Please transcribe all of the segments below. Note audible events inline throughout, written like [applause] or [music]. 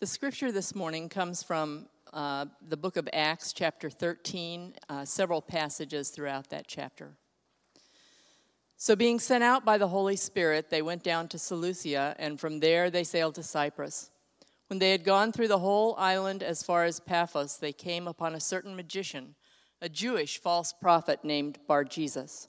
The scripture this morning comes from uh, the book of Acts, chapter 13, uh, several passages throughout that chapter. So, being sent out by the Holy Spirit, they went down to Seleucia, and from there they sailed to Cyprus. When they had gone through the whole island as far as Paphos, they came upon a certain magician, a Jewish false prophet named Bar Jesus.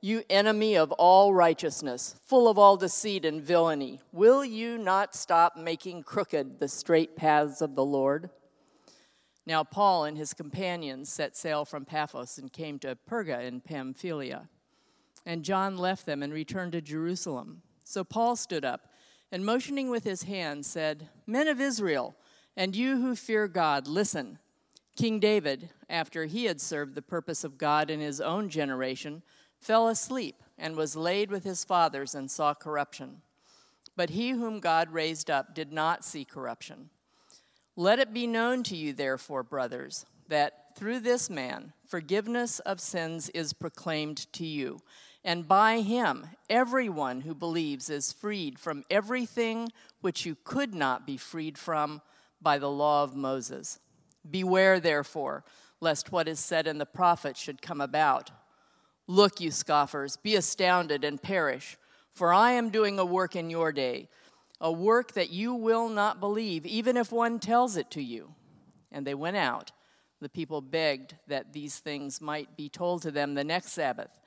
you enemy of all righteousness, full of all deceit and villainy, will you not stop making crooked the straight paths of the Lord? Now, Paul and his companions set sail from Paphos and came to Perga in Pamphylia. And John left them and returned to Jerusalem. So Paul stood up and, motioning with his hand, said, Men of Israel, and you who fear God, listen. King David, after he had served the purpose of God in his own generation, fell asleep and was laid with his fathers and saw corruption. But he whom God raised up did not see corruption. Let it be known to you, therefore, brothers, that through this man forgiveness of sins is proclaimed to you. And by him, everyone who believes is freed from everything which you could not be freed from by the law of Moses. Beware, therefore, lest what is said in the prophets should come about. Look, you scoffers, be astounded and perish, for I am doing a work in your day a work that you will not believe, even if one tells it to you. And they went out. The people begged that these things might be told to them the next Sabbath.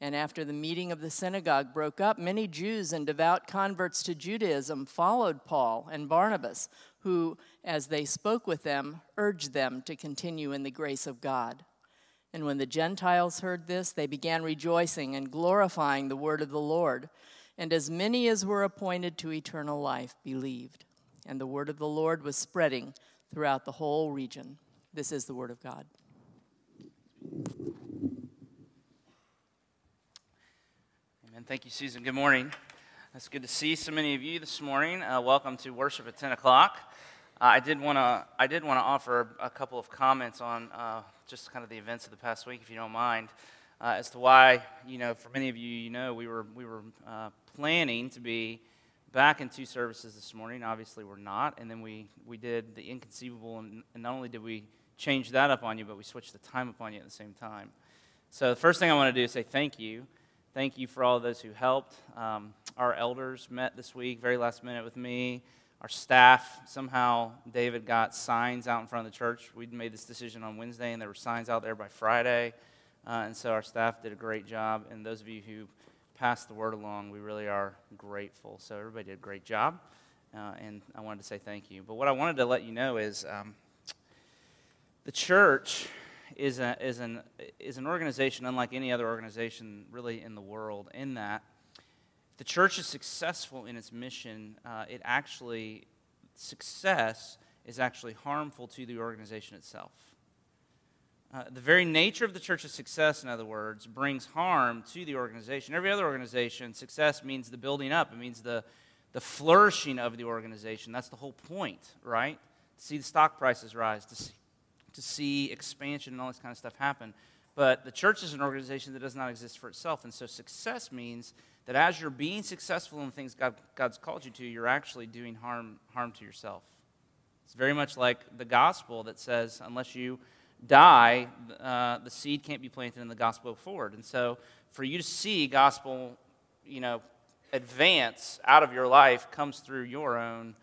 And after the meeting of the synagogue broke up, many Jews and devout converts to Judaism followed Paul and Barnabas, who, as they spoke with them, urged them to continue in the grace of God. And when the Gentiles heard this, they began rejoicing and glorifying the word of the Lord and as many as were appointed to eternal life believed. And the word of the Lord was spreading throughout the whole region. This is the word of God. Amen. Thank you, Susan. Good morning. It's good to see so many of you this morning. Uh, welcome to worship at 10 o'clock. Uh, I did want to I did want to offer a couple of comments on uh, just kind of the events of the past week, if you don't mind uh, as to why, you know, for many of you, you know, we were, we were uh, planning to be back in two services this morning. Obviously, we're not. And then we, we did the inconceivable, and, and not only did we change that up on you, but we switched the time up on you at the same time. So the first thing I want to do is say thank you. Thank you for all those who helped. Um, our elders met this week, very last minute with me. Our staff, somehow David got signs out in front of the church. We'd made this decision on Wednesday, and there were signs out there by Friday. Uh, and so our staff did a great job. And those of you who passed the word along, we really are grateful. So everybody did a great job. Uh, and I wanted to say thank you. But what I wanted to let you know is um, the church is, a, is, an, is an organization unlike any other organization really in the world, in that the church is successful in its mission, uh, it actually, success is actually harmful to the organization itself. Uh, the very nature of the church's success, in other words, brings harm to the organization. Every other organization, success means the building up, it means the, the flourishing of the organization. That's the whole point, right? To see the stock prices rise, to see, to see expansion and all this kind of stuff happen. But the church is an organization that does not exist for itself. And so success means that as you're being successful in things God, God's called you to, you're actually doing harm, harm to yourself. It's very much like the gospel that says, unless you die, uh, the seed can't be planted in the gospel forward. And so, for you to see gospel, you know, advance out of your life comes through your own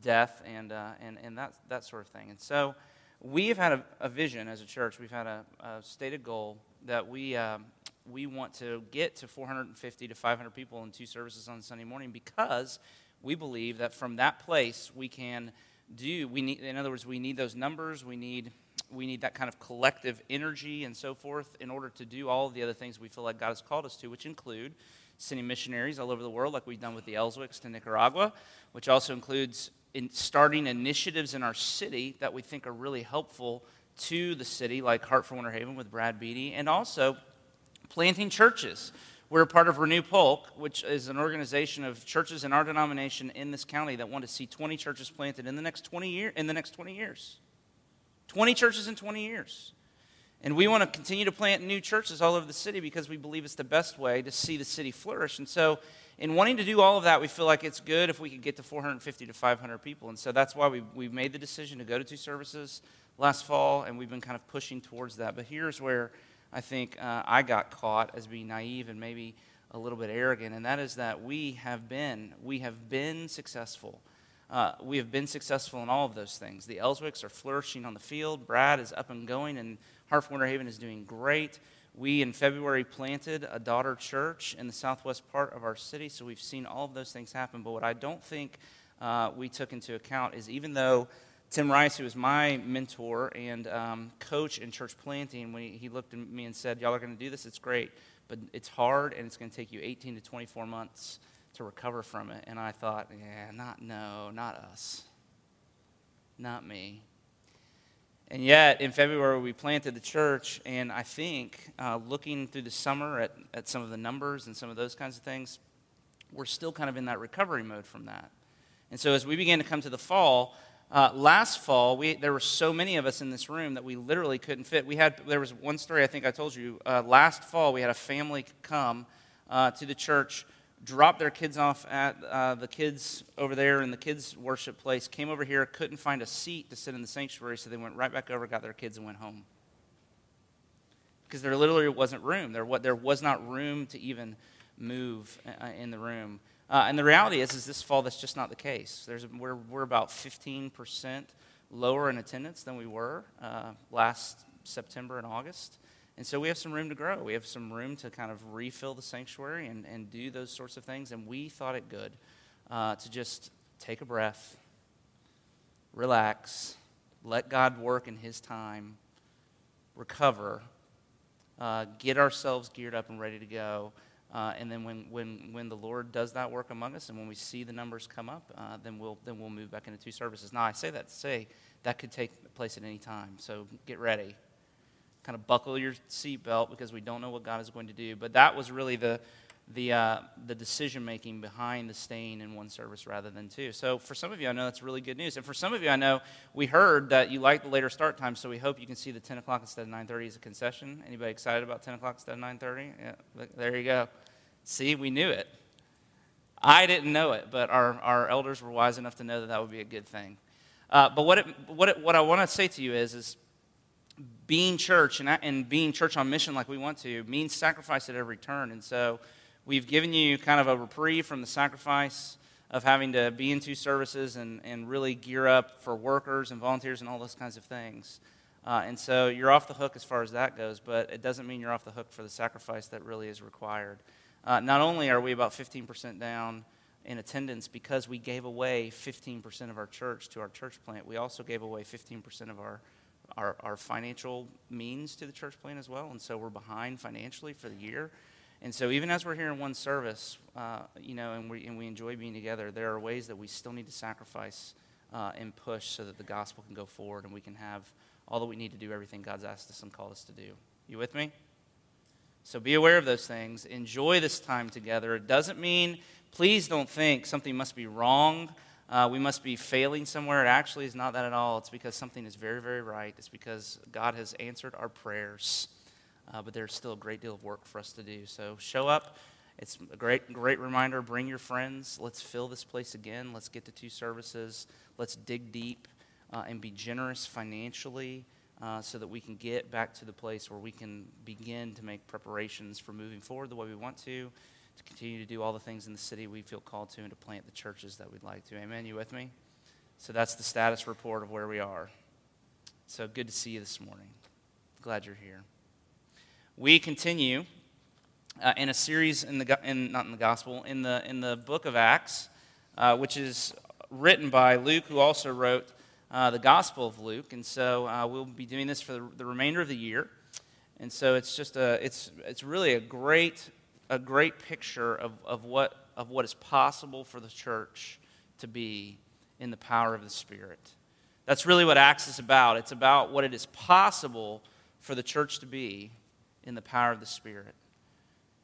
death and, uh, and, and that, that sort of thing. And so, we've had a, a vision as a church. We've had a, a stated goal that we, um, we want to get to 450 to 500 people in two services on Sunday morning because we believe that from that place we can do, we need, in other words, we need those numbers, we need we need that kind of collective energy and so forth in order to do all of the other things we feel like God has called us to, which include sending missionaries all over the world, like we've done with the Elswicks to Nicaragua, which also includes in starting initiatives in our city that we think are really helpful to the city, like Heart for Winter Haven with Brad Beatty, and also planting churches. We're a part of Renew Polk, which is an organization of churches in our denomination in this county that want to see 20 churches planted in the next 20 year, in the next 20 years. 20 churches in 20 years. And we want to continue to plant new churches all over the city because we believe it's the best way to see the city flourish. And so, in wanting to do all of that, we feel like it's good if we could get to 450 to 500 people. And so that's why we, we've made the decision to go to two services last fall, and we've been kind of pushing towards that. But here's where I think uh, I got caught as being naive and maybe a little bit arrogant, and that is that we have been, we have been successful. Uh, we have been successful in all of those things. The Elswicks are flourishing on the field. Brad is up and going, and Heart for Winter Haven is doing great. We, in February, planted a daughter church in the southwest part of our city, so we've seen all of those things happen. But what I don't think uh, we took into account is even though Tim Rice, who was my mentor and um, coach in church planting, when he, he looked at me and said, Y'all are going to do this, it's great, but it's hard and it's going to take you 18 to 24 months to recover from it. And I thought, Yeah, not, no, not us, not me. And yet, in February, we planted the church, and I think uh, looking through the summer at, at some of the numbers and some of those kinds of things, we're still kind of in that recovery mode from that. And so, as we began to come to the fall, uh, last fall, we, there were so many of us in this room that we literally couldn't fit. We had there was one story I think I told you. Uh, last fall, we had a family come uh, to the church drop their kids off at uh, the kids over there in the kids' worship place, came over here, couldn't find a seat to sit in the sanctuary, so they went right back over, got their kids, and went home. Because there literally wasn't room. There, there was not room to even move uh, in the room. Uh, and the reality is, is this fall, that's just not the case. There's, we're, we're about 15% lower in attendance than we were uh, last September and August. And so we have some room to grow. We have some room to kind of refill the sanctuary and, and do those sorts of things. And we thought it good uh, to just take a breath, relax, let God work in His time, recover, uh, get ourselves geared up and ready to go. Uh, and then when, when, when the Lord does that work among us and when we see the numbers come up, uh, then, we'll, then we'll move back into two services. Now, I say that to say that could take place at any time. So get ready kind of buckle your seatbelt because we don't know what God is going to do. But that was really the the uh, the decision making behind the staying in one service rather than two. So for some of you, I know that's really good news, and for some of you, I know we heard that you like the later start time. So we hope you can see the 10 o'clock instead of 9:30 as a concession. Anybody excited about 10 o'clock instead of 9:30? Yeah, there you go. See, we knew it. I didn't know it, but our, our elders were wise enough to know that that would be a good thing. Uh, but what, it, what, it, what I want to say to you is, is being church and, and being church on mission like we want to means sacrifice at every turn. And so we've given you kind of a reprieve from the sacrifice of having to be in two services and, and really gear up for workers and volunteers and all those kinds of things. Uh, and so you're off the hook as far as that goes, but it doesn't mean you're off the hook for the sacrifice that really is required. Uh, not only are we about 15% down in attendance because we gave away 15% of our church to our church plant, we also gave away 15% of our our, our financial means to the church plant as well. And so we're behind financially for the year. And so even as we're here in one service, uh, you know, and we, and we enjoy being together, there are ways that we still need to sacrifice uh, and push so that the gospel can go forward and we can have all that we need to do everything God's asked us and called us to do. You with me? So be aware of those things. Enjoy this time together. It doesn't mean, please don't think something must be wrong uh, we must be failing somewhere. It actually is not that at all. It's because something is very, very right. It's because God has answered our prayers. Uh, but there's still a great deal of work for us to do. So show up. It's a great, great reminder. Bring your friends. Let's fill this place again. Let's get to two services. Let's dig deep uh, and be generous financially uh, so that we can get back to the place where we can begin to make preparations for moving forward the way we want to to continue to do all the things in the city we feel called to and to plant the churches that we'd like to. Amen. You with me? So that's the status report of where we are. So good to see you this morning. Glad you're here. We continue uh, in a series in the in, not in the gospel in the in the book of Acts, uh, which is written by Luke, who also wrote uh, the Gospel of Luke, and so uh, we'll be doing this for the, the remainder of the year. And so it's just a it's it's really a great a great picture of, of, what, of what is possible for the church to be in the power of the Spirit. That's really what Acts is about. It's about what it is possible for the church to be in the power of the Spirit.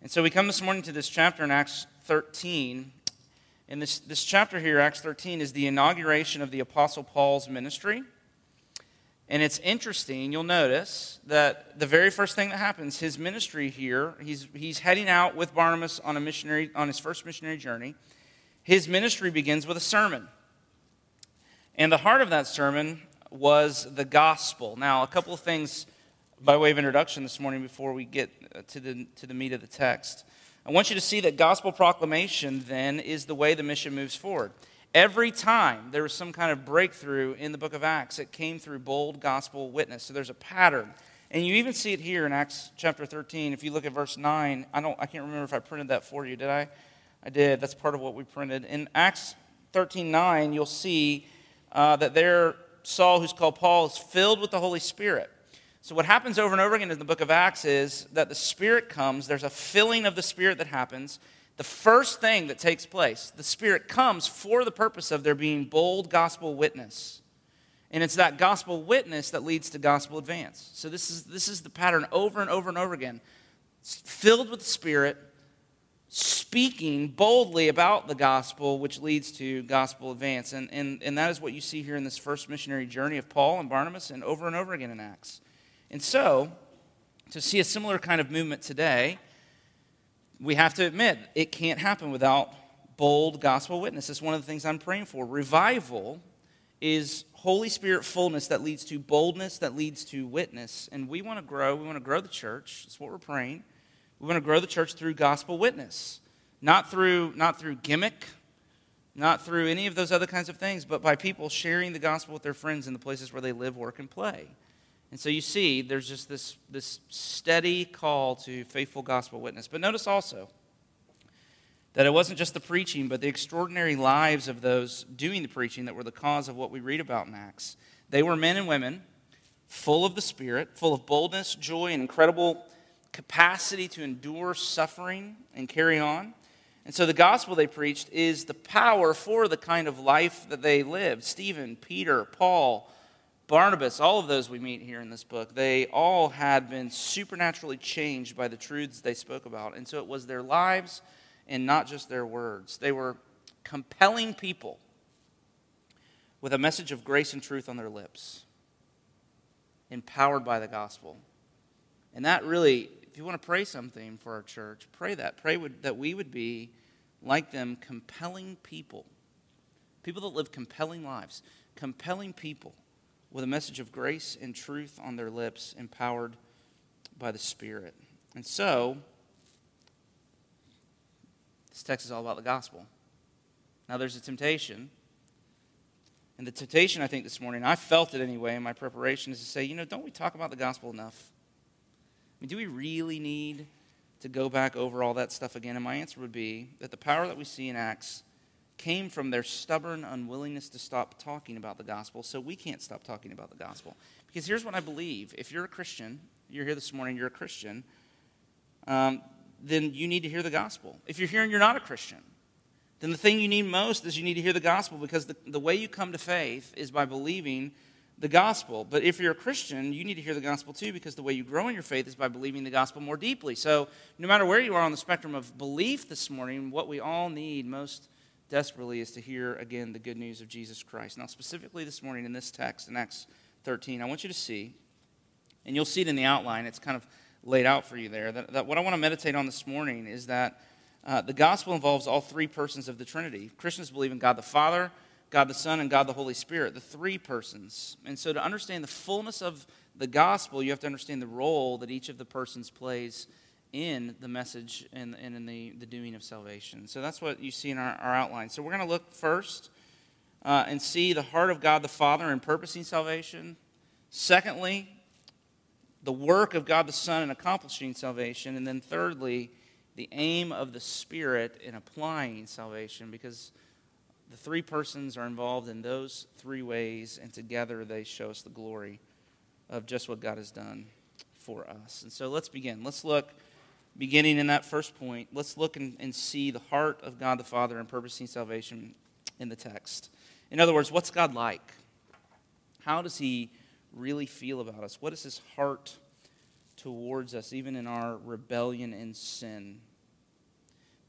And so we come this morning to this chapter in Acts 13. And this, this chapter here, Acts 13, is the inauguration of the Apostle Paul's ministry. And it's interesting, you'll notice that the very first thing that happens, his ministry here, he's, he's heading out with Barnabas on, a missionary, on his first missionary journey. His ministry begins with a sermon. And the heart of that sermon was the gospel. Now, a couple of things by way of introduction this morning before we get uh, to the, to the meat of the text. I want you to see that gospel proclamation then is the way the mission moves forward. Every time there was some kind of breakthrough in the book of Acts, it came through bold gospel witness. So there's a pattern. And you even see it here in Acts chapter 13. If you look at verse 9, I, don't, I can't remember if I printed that for you. Did I? I did. That's part of what we printed. In Acts 13 9, you'll see uh, that there Saul, who's called Paul, is filled with the Holy Spirit. So, what happens over and over again in the book of Acts is that the Spirit comes, there's a filling of the Spirit that happens, the first thing that takes place, the Spirit comes for the purpose of there being bold gospel witness. And it's that gospel witness that leads to gospel advance. So this is, this is the pattern over and over and over again. It's filled with the Spirit, speaking boldly about the gospel, which leads to gospel advance. And, and, and that is what you see here in this first missionary journey of Paul and Barnabas and over and over again in Acts. And so, to see a similar kind of movement today, we have to admit it can't happen without bold gospel witness. It's one of the things I'm praying for. Revival is Holy Spirit fullness that leads to boldness, that leads to witness. And we want to grow. We want to grow the church. That's what we're praying. We want to grow the church through gospel witness, not through, not through gimmick, not through any of those other kinds of things, but by people sharing the gospel with their friends in the places where they live, work, and play. And so you see, there's just this, this steady call to faithful gospel witness. But notice also that it wasn't just the preaching, but the extraordinary lives of those doing the preaching that were the cause of what we read about in Acts. They were men and women full of the Spirit, full of boldness, joy, and incredible capacity to endure suffering and carry on. And so the gospel they preached is the power for the kind of life that they lived. Stephen, Peter, Paul, Barnabas, all of those we meet here in this book, they all had been supernaturally changed by the truths they spoke about. And so it was their lives and not just their words. They were compelling people with a message of grace and truth on their lips, empowered by the gospel. And that really, if you want to pray something for our church, pray that. Pray would, that we would be like them, compelling people. People that live compelling lives, compelling people with a message of grace and truth on their lips, empowered by the Spirit. And so, this text is all about the gospel. Now, there's a temptation. And the temptation, I think, this morning, I felt it anyway in my preparation, is to say, you know, don't we talk about the gospel enough? I mean, do we really need to go back over all that stuff again? And my answer would be that the power that we see in Acts came from their stubborn unwillingness to stop talking about the gospel, so we can't stop talking about the gospel. Because here's what I believe if you're a Christian, you're here this morning, you're a Christian, um, then you need to hear the gospel. If you're here and you're not a Christian, then the thing you need most is you need to hear the gospel because the, the way you come to faith is by believing the gospel. But if you're a Christian, you need to hear the gospel too because the way you grow in your faith is by believing the gospel more deeply. So, no matter where you are on the spectrum of belief this morning, what we all need most desperately is to hear again the good news of Jesus Christ. Now, specifically this morning in this text in Acts 13, I want you to see, and you'll see it in the outline, it's kind of laid out for you there, that, that what I want to meditate on this morning is that uh, the gospel involves all three persons of the Trinity. Christians believe in God the Father, God the Son, and God the Holy Spirit, the three persons. And so to understand the fullness of the gospel, you have to understand the role that each of the persons plays in the message and, and in the, the doing of salvation. So that's what you see in our, our outline. So we're going to look first uh, and see the heart of God the Father in purposing salvation. Secondly, the work of God the Son in accomplishing salvation. And then thirdly, the aim of the Spirit in applying salvation because the three persons are involved in those three ways, and together they show us the glory of just what God has done for us. And so let's begin. Let's look beginning in that first point, let's look and, and, see the heart of God the Father in purposing salvation in the text. In other words, what's God like? How does he really feel about us? What is his heart towards us, even in our rebellion and sin?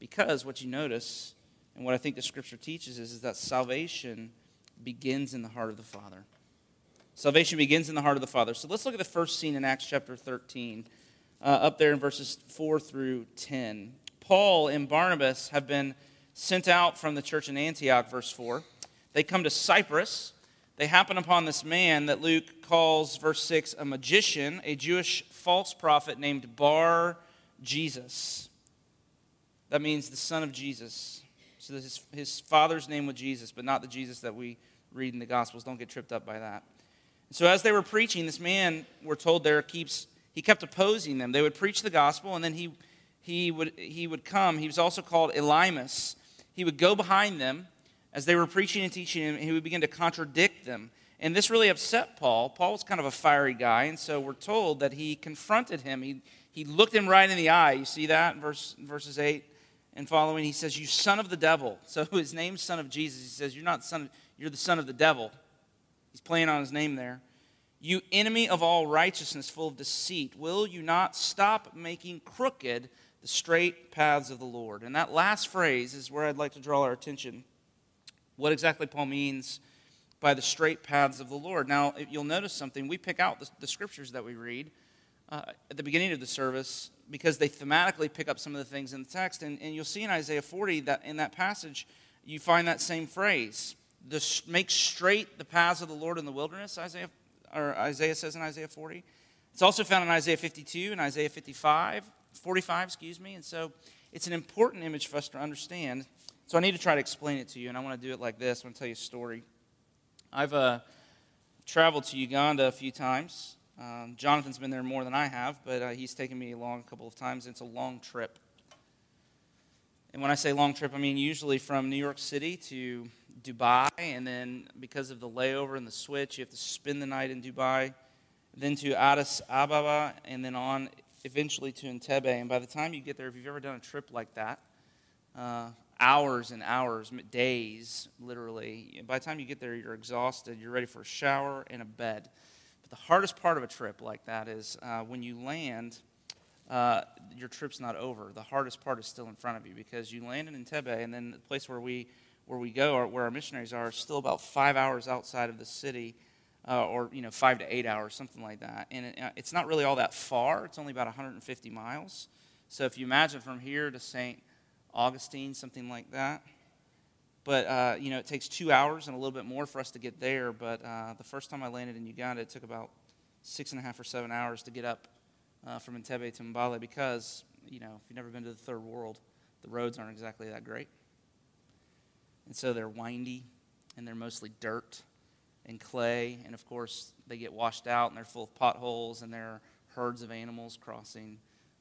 Because what you notice, and what I think the scripture teaches, is, is that salvation begins in the heart of the Father. Salvation begins in the heart of the Father. So let's look at the first scene in Acts chapter 13, uh, up there in verses 4 through 10. Paul and Barnabas have been sent out from the church in Antioch, verse 4. They come to Cyprus. They happen upon this man that Luke calls, verse 6, a magician, a Jewish false prophet named Bar Jesus. That means the son of Jesus. So his, his father's name was Jesus, but not the Jesus that we read in the Gospels. Don't get tripped up by that. So as they were preaching, this man, we're told there, keeps he kept opposing them. They would preach the gospel, and then he he would he would come. He was also called Elymas. He would go behind them as they were preaching and teaching him, and he would begin to contradict them. And this really upset Paul. Paul was kind of a fiery guy, and so we're told that he confronted him. He, he looked him right in the eye. You see that? Verse, verses 8 and following. He says, You son of the devil. [laughs] So his name's son of Jesus. He says, You're not son you're the son of the devil. He's playing on his name there. You enemy of all righteousness, full of deceit, will you not stop making crooked the straight paths of the Lord? And that last phrase is where I'd like to draw our attention. What exactly Paul means by the straight paths of the Lord. Now, you'll notice something. We pick out the, the scriptures that we read uh, at the beginning of the service because they thematically pick up some of the things in the text. And, and you'll see in Isaiah 40 that in that passage, you find that same phrase. The, make straight the paths of the Lord in the wilderness, Isaiah, or Isaiah says in Isaiah 40. It's also found in Isaiah 52 and Isaiah 55, 45, excuse me. And so it's an important image for us to understand. So I need to try to explain it to you, and I want to do it like this. I want to tell you a story. I've uh, traveled to Uganda a few times. Um, Jonathan's been there more than I have, but uh, he's taken me along a couple of times. It's a long trip. And when I say long trip, I mean usually from New York City to Dubai, and then because of the layover and the switch, you have to spend the night in Dubai, then to Addis Ababa, and then on eventually to Entebbe. And by the time you get there, if you've ever done a trip like that, uh, hours and hours, days, literally. By the time you get there, you're exhausted. You're ready for a shower and a bed. But the hardest part of a trip like that is uh, when you land, uh, your trip's not over. The hardest part is still in front of you because you land in Entebbe, and then the place where we where we go, or where our missionaries are, still about five hours outside of the city. Uh, or you know five to eight hours, something like that. And it, uh, it's not really all that far. It's only about 150 miles. So if you imagine from here to St. Augustine, something like that. But, uh, you know, it takes two hours and a little bit more for us to get there. But uh, the first time I landed in Uganda, it took about six and a half or seven hours to get up uh, from Entebbe to Mbale because, you know, if you've never been to the third world, the roads aren't exactly that great. And so they're windy and they're mostly dirt and clay. And of course, they get washed out and they're full of potholes and there are herds of animals crossing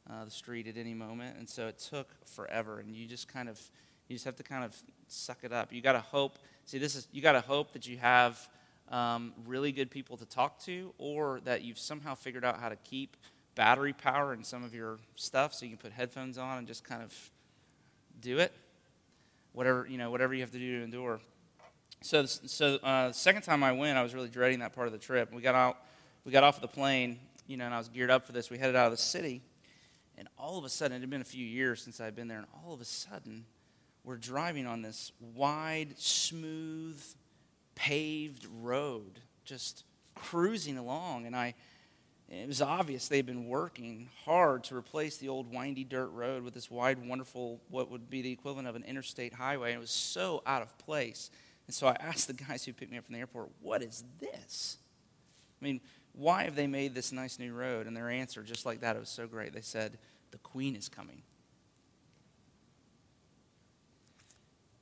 uh, the street at any moment. And so it took forever. And you just kind of, you just have to kind of suck it up. You got to hope. See, this is, you got to hope that you have um, really good people to talk to or that you've somehow figured out how to keep battery power in some of your stuff so you can put headphones on and just kind of do it. Whatever, you know, whatever you have to do to endure. So, so uh, the second time I went, I was really dreading that part of the trip. We got out, we got off of the plane, you know, and I was geared up for this. We headed out of the city, and all of a sudden, it had been a few years since I'd been there, and all of a sudden, we're driving on this wide, smooth, paved road, just cruising along. And I, it was obvious they'd been working hard to replace the old windy dirt road with this wide, wonderful, what would be the equivalent of an interstate highway. It was so out of place. And so I [laughs] asked the guys who picked me up from the airport, What is this? I mean, why have they made this nice new road? And their answer, just like that, it was so great. They said, The queen is coming.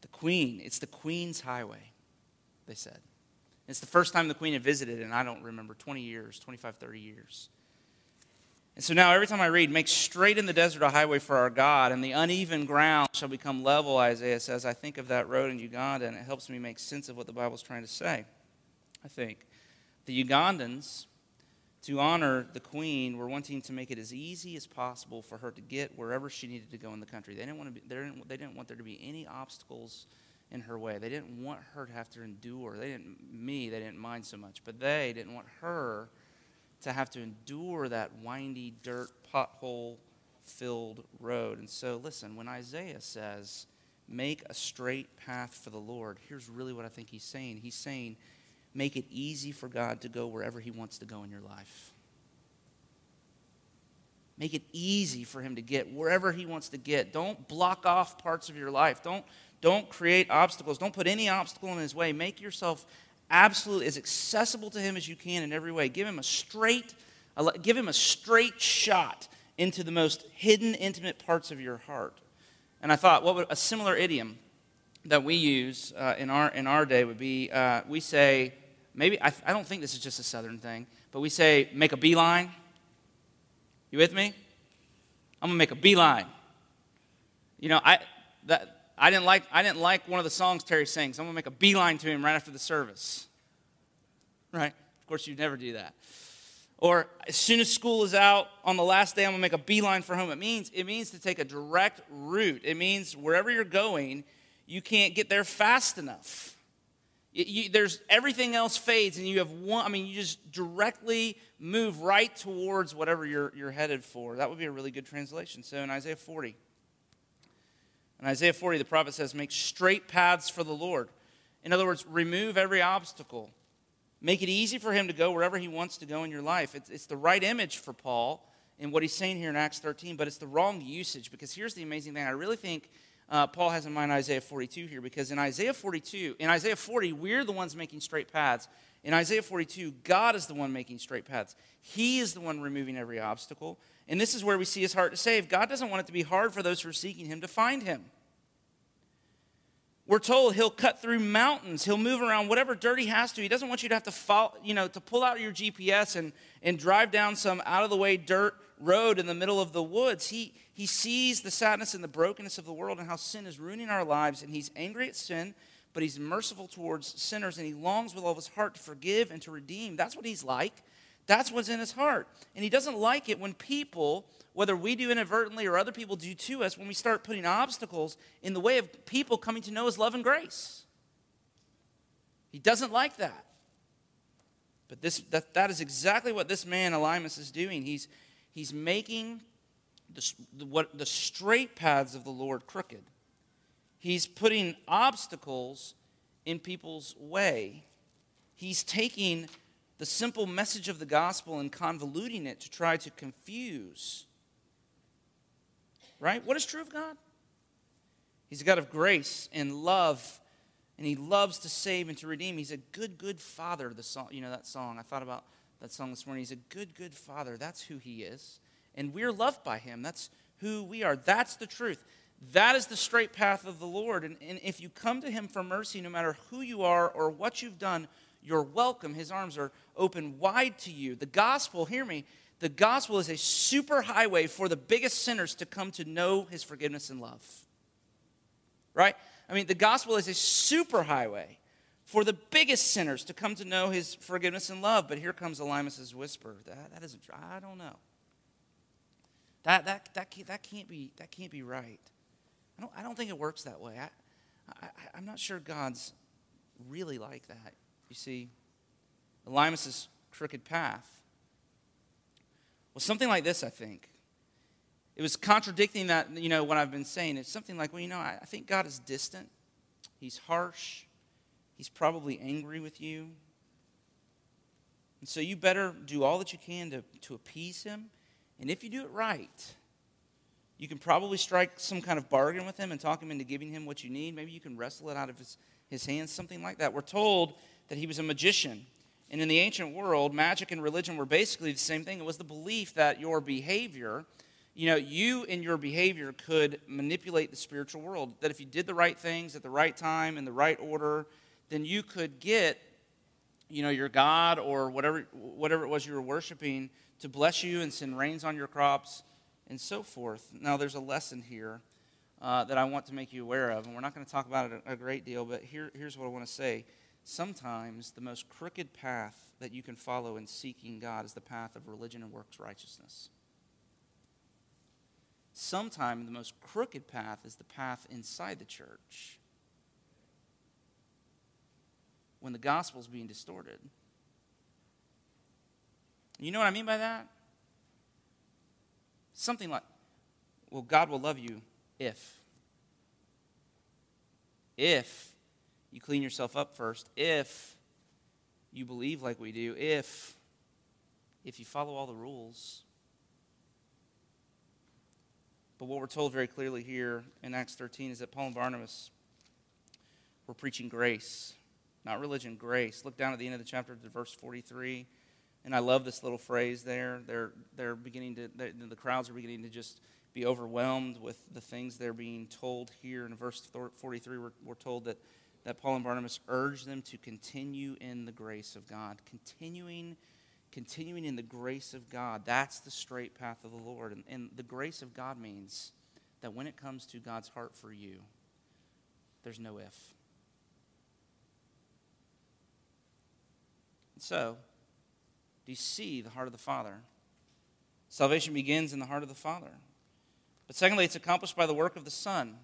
The queen, it's the queen's highway, they said. It's the first time the queen had visited, and I don't remember, 20 years, 25, 30 years. And so now every time I read, make straight in the desert a highway for our God, and the uneven ground shall become level, Isaiah says, I think of that road in Uganda, and it helps me make sense of what the Bible's trying to say. I think. The Ugandans, to honor the queen, were wanting to make it as easy as possible for her to get wherever she needed to go in the country. They didn't want, to be, they didn't, they didn't want there to be any obstacles in her way. They didn't want her to have to endure. They didn't, me, they didn't mind so much, but they didn't want her to have to endure that windy, dirt, pothole filled road. And so, listen, when Isaiah says, make a straight path for the Lord, here's really what I think he's saying. He's saying, make it easy for God to go wherever he wants to go in your life. Make it easy for him to get wherever he wants to get. Don't block off parts of your life. Don't, don't create obstacles. Don't put any obstacle in his way. Make yourself absolutely as accessible to him as you can in every way. Give him a straight, give him a straight shot into the most hidden, intimate parts of your heart. And I thought, what would a similar idiom that we use uh, in our in our day would be? Uh, we say maybe I, I don't think this is just a Southern thing, but we say make a beeline. You with me? I'm gonna make a beeline. You know, I that I didn't like I didn't like one of the songs Terry sings. I'm gonna make a beeline to him right after the service. Right? Of course, you'd never do that. Or as soon as school is out on the last day, I'm gonna make a beeline for home. It means it means to take a direct route. It means wherever you're going, you can't get there fast enough. You, there's everything else fades, and you have one. I mean, you just directly move right towards whatever you're you're headed for. That would be a really good translation. So in Isaiah 40, in Isaiah 40, the prophet says, "Make straight paths for the Lord." In other words, remove every obstacle. Make it easy for him to go wherever he wants to go in your life. It's, it's the right image for Paul in what he's saying here in Acts 13, but it's the wrong usage because here's the amazing thing. I really think uh, Paul has in mind Isaiah 42 here because in Isaiah 42, in Isaiah 40, we're the ones making straight paths. In Isaiah 42, God is the one making straight paths. He is the one removing every obstacle. And this is where we see his heart to save. God doesn't want it to be hard for those who are seeking him to find him. We're told he'll cut through mountains. He'll move around whatever dirt he has to. He doesn't want you to have to follow, you know, to pull out your GPS and, and drive down some out of the way dirt road in the middle of the woods. He, he sees the sadness and the brokenness of the world and how sin is ruining our lives, and he's angry at sin, but he's merciful towards sinners, and he longs with all of his heart to forgive and to redeem. That's what he's like. That's what's in his heart. And he doesn't like it when people, whether we do inadvertently or other people do to us, when we start putting obstacles in the way of people coming to know his love and grace. He doesn't like that. But this, that, that is exactly what this man, Elymas, is doing. He's, He's making the, the, what, the straight paths of the Lord crooked. He's putting obstacles in people's way. He's taking the simple message of the gospel and convoluting it to try to confuse. Right? What is true of God? He's a God of grace and love, and He loves to save and to redeem. He's a good, good Father. The song, you know that song. I thought about that song this morning. He's a good, good father. That's who he is. And we're loved by him. That's who we are. That's the truth. That is the straight path of the Lord. And, and if you come to him for mercy, no matter who you are or what you've done, you're welcome. His arms are open wide to you. The gospel, hear me, the gospel is a super highway for the biggest sinners to come to know his forgiveness and love. Right? I mean, the gospel is a super highway for the biggest sinners to come to know his forgiveness and love. But here comes Elymas's whisper. That, that isn't, I don't know. That, that, that, can't, that, can't be, that can't be right. I don't, I don't think it works that way. I, I, I'm not sure God's really like that. You see, Elymas's crooked path was something like this, I think. It was contradicting that, you know, what I've been saying. It's something like, well, you know, I, I think God is distant. He's harsh. He's probably angry with you. And so you better do all that you can to, to appease him. And if you do it right, you can probably strike some kind of bargain with him and talk him into giving him what you need. Maybe you can wrestle it out of his, his hands, something like that. We're told that he was a magician. And in the ancient world, magic and religion were basically the same thing. It was the belief that your behavior, you know, you and your behavior could manipulate the spiritual world. That if you did the right things at the right time, in the right order, then you could get, you know, your God or whatever, whatever it was you were worshiping to bless you and send rains on your crops and so forth. Now, there's a lesson here uh, that I want to make you aware of, and we're not going to talk about it a, great deal, but here, here's what I want to say. Sometimes the most crooked path that you can follow in seeking God is the path of religion and works righteousness. Sometimes the most crooked path is the path inside the church when the gospel is being distorted. You know what I mean by that? Something like, well, God will love you if. If you clean yourself up first, if you believe like we do, if if you follow all the rules. But what we're told very clearly here in Acts 13 is that Paul and Barnabas were preaching grace, not religion, grace. Look down at the end of the chapter to verse 43. And I love this little phrase there. They're, they're beginning to, the crowds are beginning to just be overwhelmed with the things they're being told here. In verse 43, we're, we're told that, that Paul and Barnabas urged them to continue in the grace of God, continuing continuing in the grace of God. That's the straight path of the Lord. And, and, the grace of God means that when it comes to God's heart for you, there's no if. So, do you see the heart of the Father? Salvation begins in the heart of the Father. But secondly, it's accomplished by the work of the Son.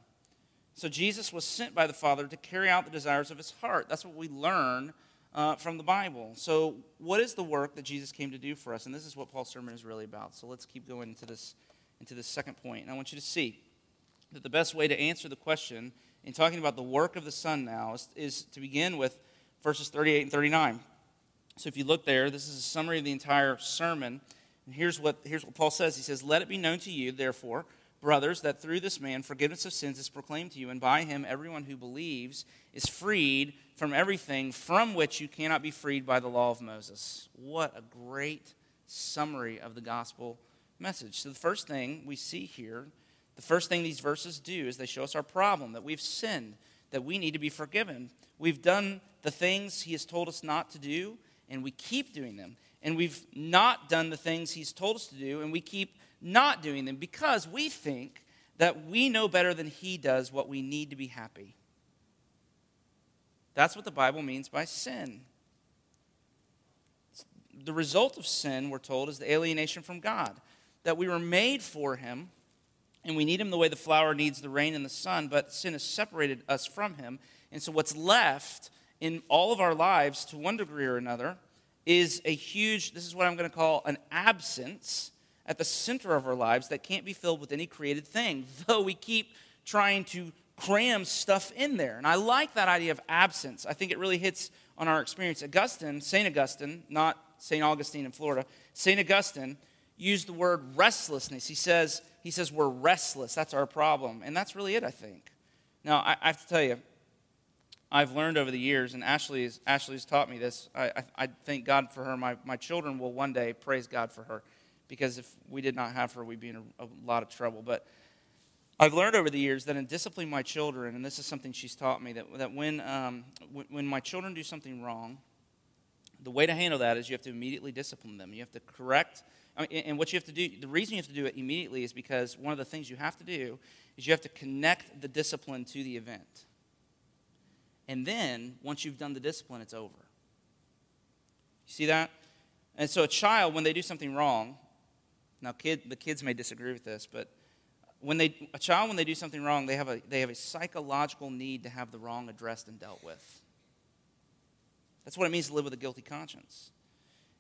So Jesus was sent by the Father to carry out the desires of his heart. That's what we learn uh, from the Bible. So, what is the work that Jesus came to do for us? And this is what Paul's sermon is really about. So, let's keep going into this, into this second point. And I want you to see that the best way to answer the question in talking about the work of the Son now is, is to begin with verses 38 and 39. So, if you look there, this is a summary of the entire sermon. And here's what, here's what Paul says He says, Let it be known to you, therefore, brothers, that through this man forgiveness of sins is proclaimed to you, and by him everyone who believes is freed from everything from which you cannot be freed by the law of Moses. What a great summary of the gospel message. So, the first thing we see here, the first thing these verses do is they show us our problem that we've sinned, that we need to be forgiven. We've done the things he has told us not to do, and we keep doing them. And we've not done the things he's told us to do, and we keep not doing them because we think that we know better than he does what we need to be happy. That's what the Bible means by sin. The result of sin, we're told, is the alienation from God. That we were made for Him, and we need Him the way the flower needs the rain and the sun, but sin has separated us from Him. And so, what's left in all of our lives, to one degree or another, is a huge, this is what I'm going to call an absence at the center of our lives that can't be filled with any created thing, [laughs] though we keep trying to cram stuff in there. And I like that idea of absence. I think it really hits on our experience. Augustine, St. Augustine, not St. Augustine in Florida, St. Augustine used the word restlessness. He says, he says we're restless. That's our problem. And that's really it, I think. Now, I, I have to tell you, I've learned over the years, and Ashley's, Ashley's taught me this. I, I, I thank God for her. My, my children will one day praise God for her because if we did not have her, we'd be in a, a lot of trouble. But I've learned over the years that in disciplining my children, and this is something she's taught me, that, that when, um, when, when my children do something wrong, the way to handle that is you have to immediately discipline them. You have to correct, I mean, and what you have to do, the reason you have to do it immediately is because one of the things you have to do is you have to connect the discipline to the event. And then, once you've done the discipline, it's over. You see that? And so, a child, when they do something wrong, now, kid, the kids may disagree with this, but when they, a child, when they do something wrong, they have, a, they have a psychological need to have the wrong addressed and dealt with. That's what it means to live with a guilty conscience.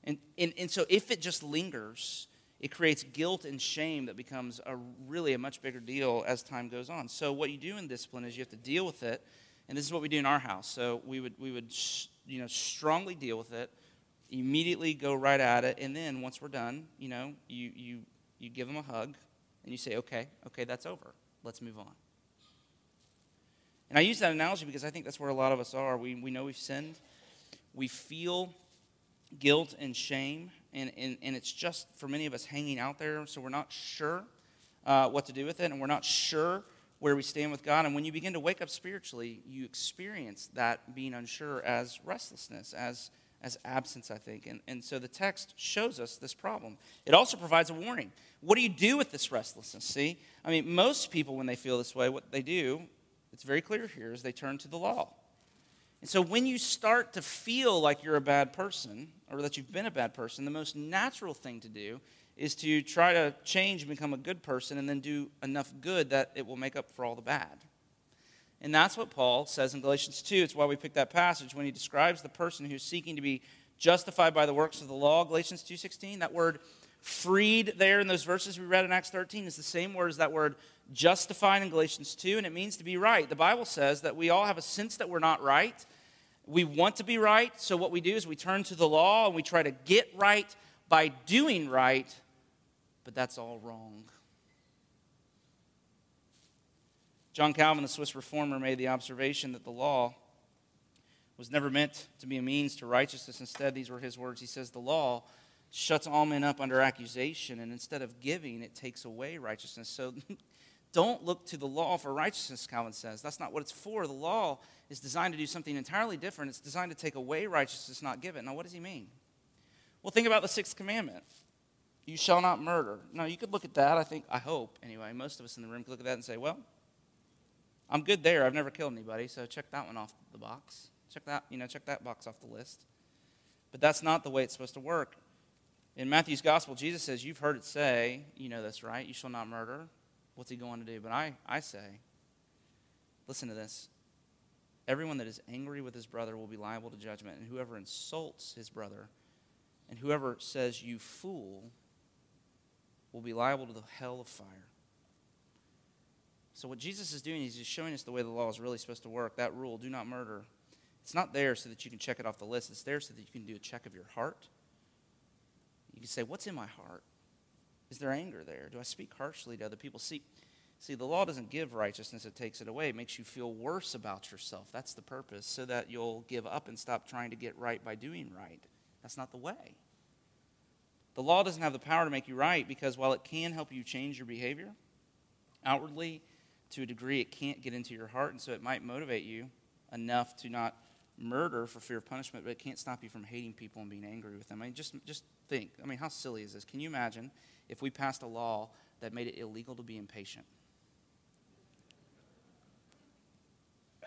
And, and, and so if it just lingers, it creates guilt and shame that becomes a really a much bigger deal as time goes on. So what you do in discipline is you have to deal with it, and this is what we do in our house. So we would we would you know strongly deal with it, immediately go right at it, and then once we're done, you know you you you give them a hug, and you say, okay, okay, that's over. Let's move on. And I use that analogy because I think that's where a lot of us are. We, we know we've sinned, we feel guilt and shame, and, and, and it's just for many of us hanging out there, so we're not sure uh, what to do with it, and we're not sure where we stand with God. And when you begin to wake up spiritually, you experience that being unsure as restlessness, as as absence, I think. And, and so the text shows us this problem. It also provides a warning. What do you do with this restlessness? See, I mean, most people, when they feel this way, what they do, it's very clear here, is they turn to the law. And so when you start to feel like you're a bad person or that you've been a bad person, the most natural thing to do is to try to change and become a good person and then do enough good that it will make up for all the bad. And that's what Paul says in Galatians 2. It's why we picked that passage when he describes the person who's seeking to be justified by the works of the law, Galatians 2:16. That word freed there in those verses we read in Acts 13 is the same word as that word justified in Galatians 2, and it means to be right. The Bible says that we all have a sense that we're not right. We want to be right, so what we do is we turn to the law and we try to get right by doing right, but that's all wrong. John Calvin, the Swiss reformer, made the observation that the law was never meant to be a means to righteousness. Instead, these were his words. He says, The law shuts all men up under accusation, and instead of giving, it takes away righteousness. So [laughs] don't look to the law for righteousness, Calvin says. That's not what it's for. The law is designed to do something entirely different. It's designed to take away righteousness, not give it. Now, what does he mean? Well, think about the sixth commandment you shall not murder. Now, you could look at that. I think, I hope, anyway, most of us in the room could look at that and say, well, I'm good there. I've never killed anybody, so check that one off the box. Check that, you know, check that box off the list. But that's not the way it's supposed to work. In Matthew's gospel, Jesus says, You've heard it say, you know this, right? You shall not murder. What's he going to do? But I, I say, listen to this. Everyone that is angry with his brother will be liable to judgment, and whoever insults his brother and whoever says, You fool, will be liable to the hell of fire. So, what Jesus is doing is he's showing us the way the law is really supposed to work. That rule, do not murder, it's not there so that you can check it off the list. It's there so that you can do a check of your heart. You can say, What's in my heart? Is there anger there? Do I speak harshly to other people? See, see, the law doesn't give righteousness, it takes it away. It makes you feel worse about yourself. That's the purpose, so that you'll give up and stop trying to get right by doing right. That's not the way. The law doesn't have the power to make you right because while it can help you change your behavior outwardly, to a degree, it can't get into your heart, and so it might motivate you enough to not murder for fear of punishment, but it can't stop you from hating people and being angry with them. I mean, just, just think. I mean, how silly is this? Can you imagine if we passed a law that made it illegal to be impatient?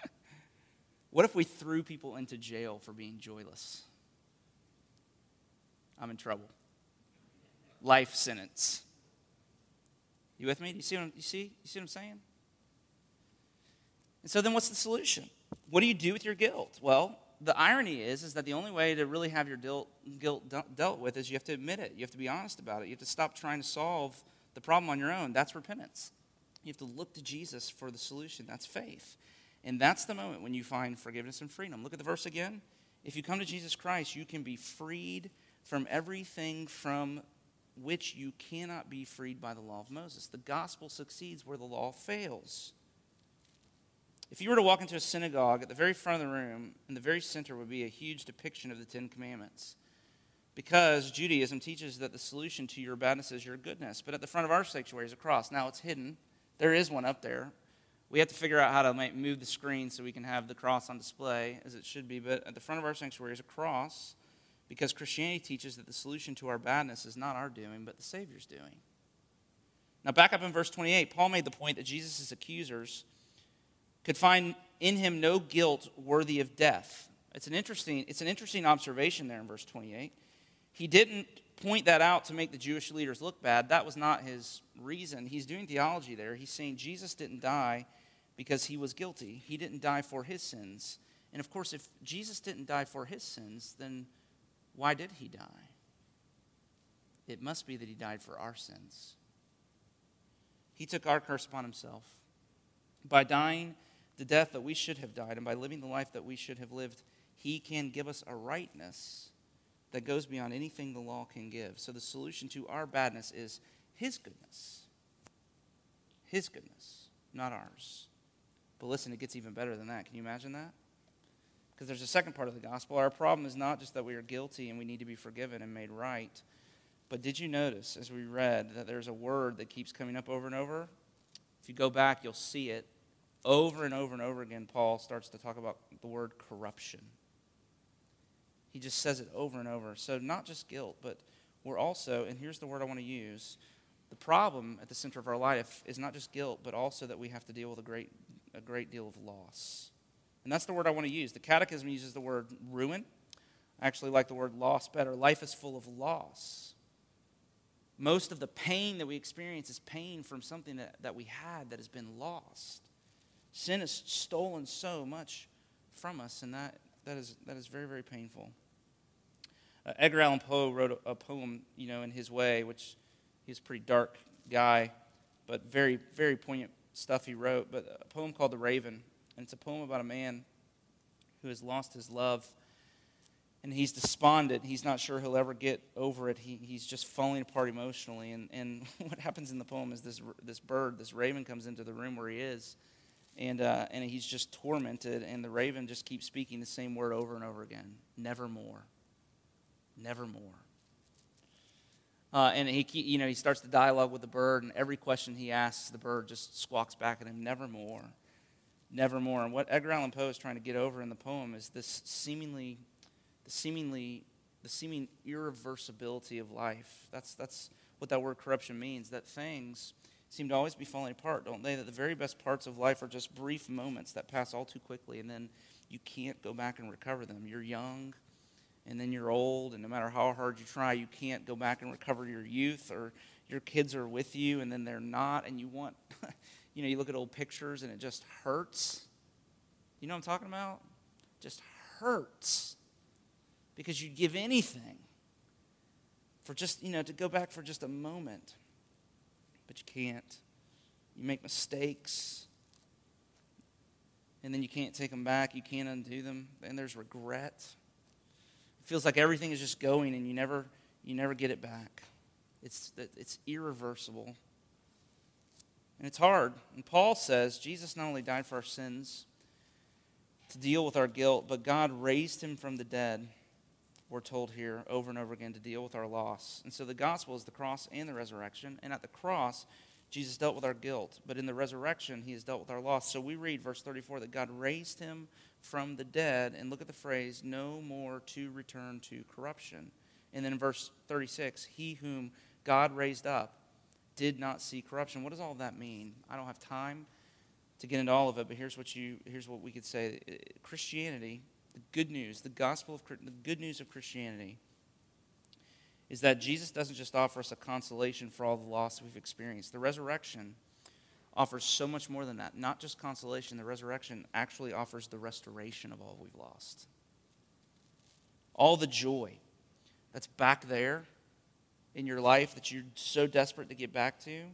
[laughs] what if we threw people into jail for being joyless? I'm in trouble. Life sentence. You with me? Do you see what I'm, you see? You see what I'm saying? And so then what's the solution? What do you do with your guilt? Well, the irony is, is that the only way to really have your guilt, guilt dealt with is you have to admit it. You have to be honest about it. You have to stop trying to solve the problem on your own. That's repentance. You have to look to Jesus for the solution. That's faith. And that's the moment when you find forgiveness and freedom. Look at the verse again. If you come to Jesus Christ, you can be freed from everything from which you cannot be freed by the law of Moses. The gospel succeeds where the law fails. If you were to walk into a synagogue, at the very front of the room, in the very center, would be a huge depiction of the Ten Commandments. Because Judaism teaches that the solution to your badness is your goodness. But at the front of our sanctuary is a cross. Now it's hidden. There is one up there. We have to figure out how to move the screen so we can have the cross on display as it should be. But at the front of our sanctuary is a cross because Christianity teaches that the solution to our badness is not our doing, but the Savior's doing. Now, back up in verse 28, Paul made the point that Jesus' accusers could find in him no guilt worthy of death. It's an interesting, it's an interesting observation there in verse 28. He didn't point that out to make the Jewish leaders look bad. That was not his reason. He's doing theology there. He's saying Jesus didn't die because he was guilty, he didn't die for his sins. And of course, if Jesus didn't die for his sins, then why did he die? It must be that he died for our sins. He took our curse upon himself. By dying, the death that we should have died, and by living the life that we should have lived, He can give us a rightness that goes beyond anything the law can give. So the solution to our badness is His goodness. His goodness, not ours. But listen, it gets even better than that. Can you imagine that? Because there's a second part of the gospel. Our problem is not just that we are guilty and we need to be forgiven and made right. But did you notice, as we read, that there's a word that keeps coming up over and over? If you go back, you'll see it over and over and over again, Paul starts to talk about the word corruption. He just says it over and over. So, not just guilt, but we're also, and here's the word I want to use the problem at the center of our life is not just guilt, but also that we have to deal with a great, a great deal of loss. And that's the word I want to use. The Catechism uses the word ruin. I actually like the word loss better. Life is full of loss. Most of the pain that we experience is pain from something that, that we had that has been lost. Sin has stolen so much from us, and that, that, is, that is very, very painful. Uh, Edgar Allan Poe wrote a, a, poem, you know, in his way, which he's a pretty dark guy, but very, very poignant stuff he wrote. But a poem called The Raven, and it's a poem about a man who has lost his love and he's despondent. He's not sure he'll ever get over it. He, he's just falling apart emotionally. And, and [laughs] what happens in the poem is this, this bird, this raven, comes into the room where he is, and, uh, and he's just tormented. And the raven just keeps speaking the same word over and over again nevermore. Nevermore. Uh, and he, you know, he starts the dialogue with the bird, and every question he asks, the bird just squawks back at him, nevermore, nevermore. And what Edgar Allan Poe is trying to get over in the poem is this seemingly the seemingly the seeming irreversibility of life. That's that's what that word corruption means. That things seem to always be falling apart, don't they? That the very best parts of life are just brief moments that pass all too quickly, and then you can't go back and recover them. You're young, and then you're old, and no matter how hard you try, you can't go back and recover your youth, or your kids are with you, and then they're not, and you want, [laughs] you know, you look at old pictures, and it just hurts. You know what I'm talking about? Just hurts because you'd give anything for just, you know, to go back for just a moment. But you can't. You make mistakes, and then you can't take them back. You can't undo them, and there's regret. It feels like everything is just going, and you never, you never get it back. It's, it's irreversible. And it's hard. And Paul says Jesus not only died for our sins to deal with our guilt, but God raised him from the dead we're told here over and over again to deal with our loss. And so the gospel is the cross and the resurrection. And at the cross, Jesus dealt with our guilt. But in the resurrection, he has dealt with our loss. So we read verse 34 that God raised him from the dead. And look at the phrase, no more to return to corruption. And then in verse 36, he whom God raised up did not see corruption. What does all that mean? I don't have time to get into all of it, but here's what you here's what we could say. Christianity the good news, the gospel of the good news of Christianity is that Jesus doesn't just offer us a consolation for all the loss we've experienced. The resurrection offers so much more than that. Not just consolation, the resurrection actually offers the restoration of all we've lost. All the joy that's back there in your life that you're so desperate to get back to,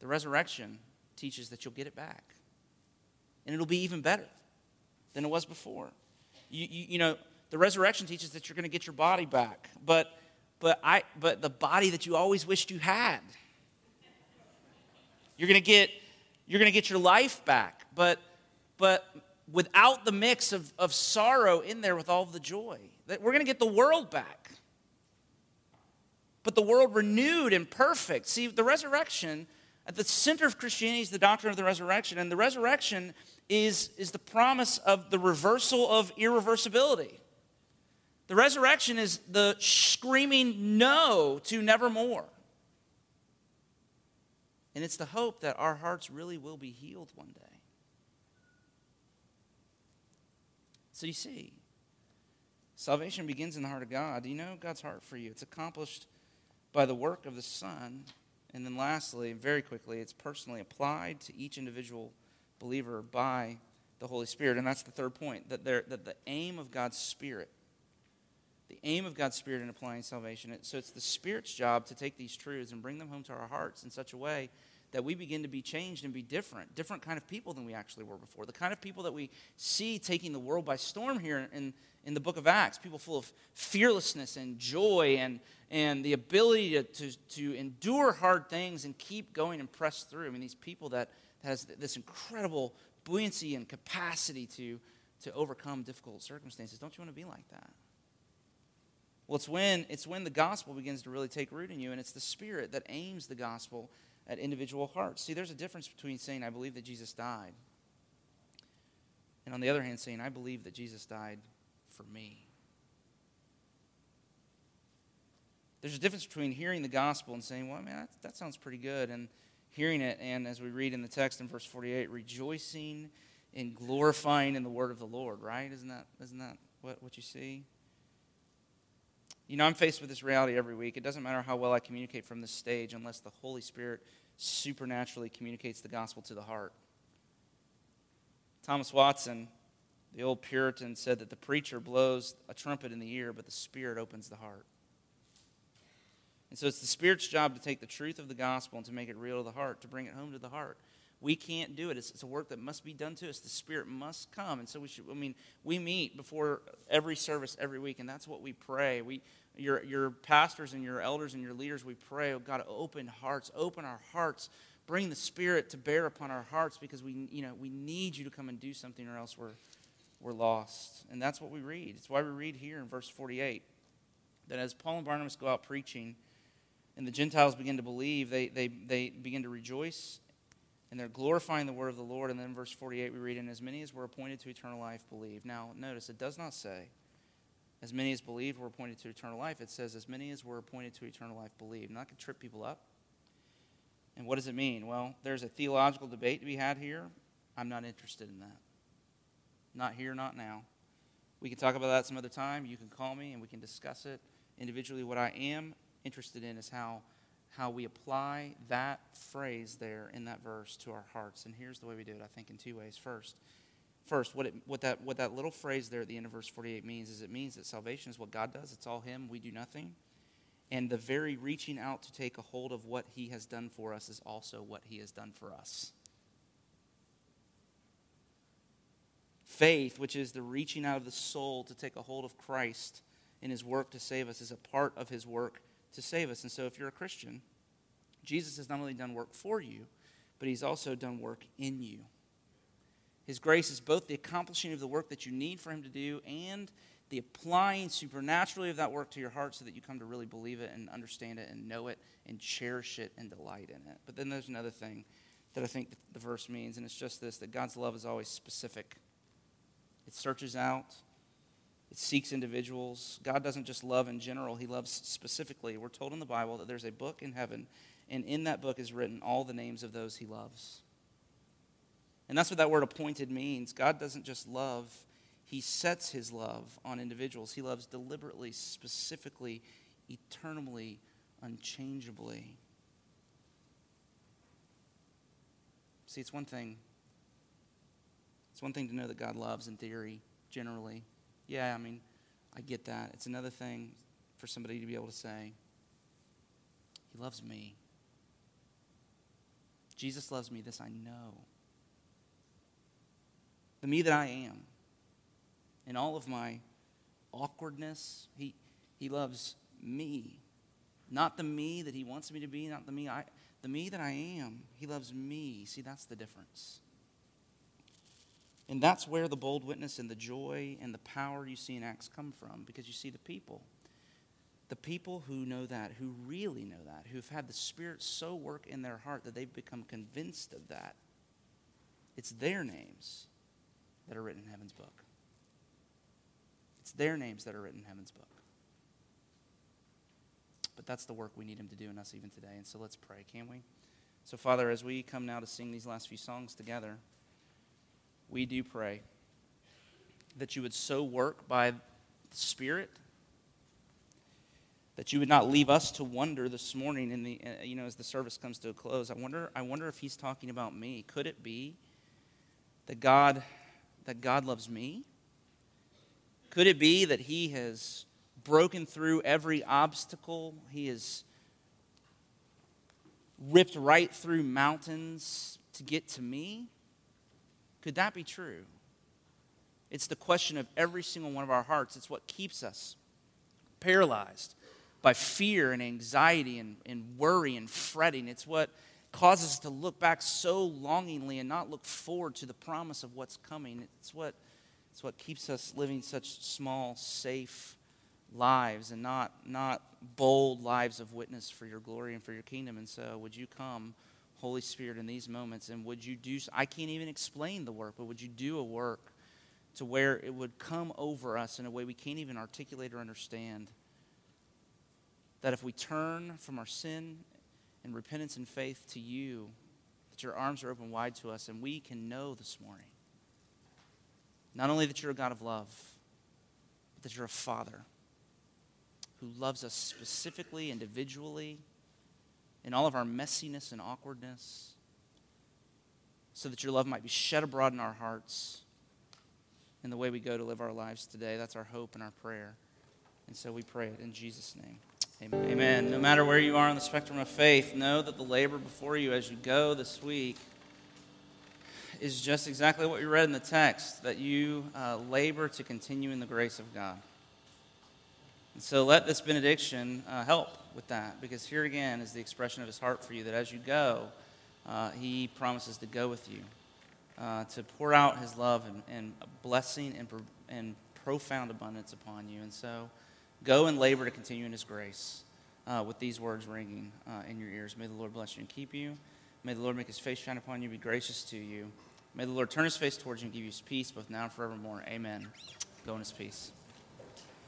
the resurrection teaches that you'll get it back. And it'll be even better than it was before. You, you, you know, the resurrection teaches that you're going to get your body back, but, but, I, but the body that you always wished you had. You're going to get, you're going to get your life back, but, but without the mix of, of sorrow in there with all the joy. That we're going to get the world back. But the world renewed and perfect. See, the resurrection, at the center of Christianity is the doctrine of the resurrection, and the resurrection is, is the promise of the reversal of irreversibility. The resurrection is the screaming no to nevermore. And it's the hope that our hearts really will be healed one day. So you see, salvation begins in the heart of God. Do you know God's heart for you? It's accomplished by the work of the Son. And then lastly, very quickly, it's personally applied to each individual believer by the Holy Spirit. And that's the third point that, that the aim of God's Spirit, the aim of God's Spirit in applying salvation, so it's the Spirit's job to take these truths and bring them home to our hearts in such a way that we begin to be changed and be different, different kind of people than we actually were before. The kind of people that we see taking the world by storm here in, in the book of Acts, people full of fearlessness and joy and, and the ability to, to, to endure hard things and keep going and press through. I mean, these people that has this incredible buoyancy and capacity to, to overcome difficult circumstances. Don't you want to be like that? Well, it's when, it's when the gospel begins to really take root in you, and it's the Spirit that aims the gospel at individual hearts. See, there's a difference between saying, I believe that Jesus died, and on the other hand, saying, I believe that Jesus died for me. There's a difference between hearing the gospel and saying, well, man, that, that sounds pretty good, and hearing it, and as we read in the text in verse 48, rejoicing and glorifying in the word of the Lord, right? Isn't that, isn't that what, what you see? You know, I'm faced with this reality every week. It doesn't matter how well I communicate from this stage unless the Holy Spirit supernaturally communicates the gospel to the heart. Thomas Watson, the old Puritan, said that the preacher blows a trumpet in the ear, but the Spirit opens the heart. And so it's the Spirit's job to take the truth of the gospel and to make it real to the heart, to bring it home to the heart. We can't do it. It's, it's, a work that must be done to us. The Spirit must come. And so we should, I mean, we meet before every service every week, and that's what we pray. We, your, your pastors and your elders and your leaders, we pray, oh God, open hearts, open our hearts, bring the Spirit to bear upon our hearts because we, you know, we need you to come and do something or else we're, we're lost. And that's what we read. It's why we read here in verse 48 that as Paul and Barnabas go out preaching and the Gentiles begin to believe, they, they, they begin to rejoice and they're glorifying the word of the Lord. And then in verse 48, we read, And as many as were appointed to eternal life believe. Now, notice, it does not say, As many as believed were appointed to eternal life. It says, As many as were appointed to eternal life believe. Not to trip people up. And what does it mean? Well, there's a theological debate to be had here. I'm not interested in that. Not here, not now. We can talk about that some other time. You can call me and we can discuss it individually. What I am interested in is how how we apply that phrase there in that verse to our hearts. And here's the way we do it, I think, in two ways. First, first what, it, what, that, what that little phrase there at the end of verse 48 means is it means that salvation is what God does, it's all Him, we do nothing. And the very reaching out to take a hold of what He has done for us is also what He has done for us. Faith, which is the reaching out of the soul to take a hold of Christ in His work to save us, is a part of His work to save us. And so, if you're a Christian, Jesus has not only done work for you, but he's also done work in you. His grace is both the accomplishing of the work that you need for him to do and the applying supernaturally of that work to your heart so that you come to really believe it and understand it and know it and cherish it and delight in it. But then there's another thing that I think the verse means, and it's just this that God's love is always specific. It searches out, it seeks individuals. God doesn't just love in general, He loves specifically. We're told in the Bible that there's a book in heaven, and in that book is written all the names of those He loves. And that's what that word appointed means. God doesn't just love, He sets His love on individuals. He loves deliberately, specifically, eternally, unchangeably. See, it's one thing. It's one thing to know that God loves in theory, generally. Yeah, I mean, I get that. It's another thing for somebody to be able to say, He loves me. Jesus loves me, this I know. The me that I am, in all of my awkwardness, He, he loves me. Not the me that He wants me to be, not the me I, the me that I am. He loves me. See, that's the difference. And that's where the bold witness and the joy and the power you see in Acts come from, because you see the people. The people who know that, who really know that, who've had the Spirit so work in their heart that they've become convinced of that, it's their names that are written in heaven's book. It's their names that are written in heaven's book. But that's the work we need Him to do in us even today. And so let's pray, can we? So, Father, as we come now to sing these last few songs together, we do pray that you would so work by the Spirit that you would not leave us to wonder this morning in the uh, you know as the service comes to a close. I wonder i wonder if he's talking about me. Could it be that god that god loves me? Could it be that he has broken through every obstacle? He has ripped right through mountains to get to me could that be true? It's the question of every single one of our hearts. It's what keeps us paralyzed by fear and anxiety and, and worry and fretting. It's what causes us to look back so longingly and not look forward to the promise of what's coming. It's what, it's what keeps us living such small, safe lives and not, not bold lives of witness for your glory and for your kingdom. And so, would you come? Holy Spirit, in these moments? And would you do, I can't even explain the work, but would you do a work to where it would come over us in a way we can't even articulate or understand? That if we turn from our sin and repentance and faith to you, that your arms are open wide to us and we can know this morning not only that you're a God of love, but that you're a Father who loves us specifically, individually in all of our messiness and awkwardness, so that your love might be shed abroad in our hearts in the way we go to live our lives today. That's our hope and our prayer. And so we pray it in Jesus' name. Amen. Amen. No matter where you are on the spectrum of faith, know that the labor before you as you go this week is just exactly what we read in the text that you uh, labor to continue in the grace of God. And so let this benediction uh, help with that because here again is the expression of his heart for you that as you go, uh, he promises to go with you, uh, to pour out his love and, and blessing and, and profound abundance upon you. And so go and labor to continue in his grace uh, with these words ringing uh, in your ears. May the Lord bless you and keep you. May the Lord make his face shine upon you, be gracious to you. May the Lord turn his face towards you and give you his peace, both now and forevermore. Amen. Go in his peace.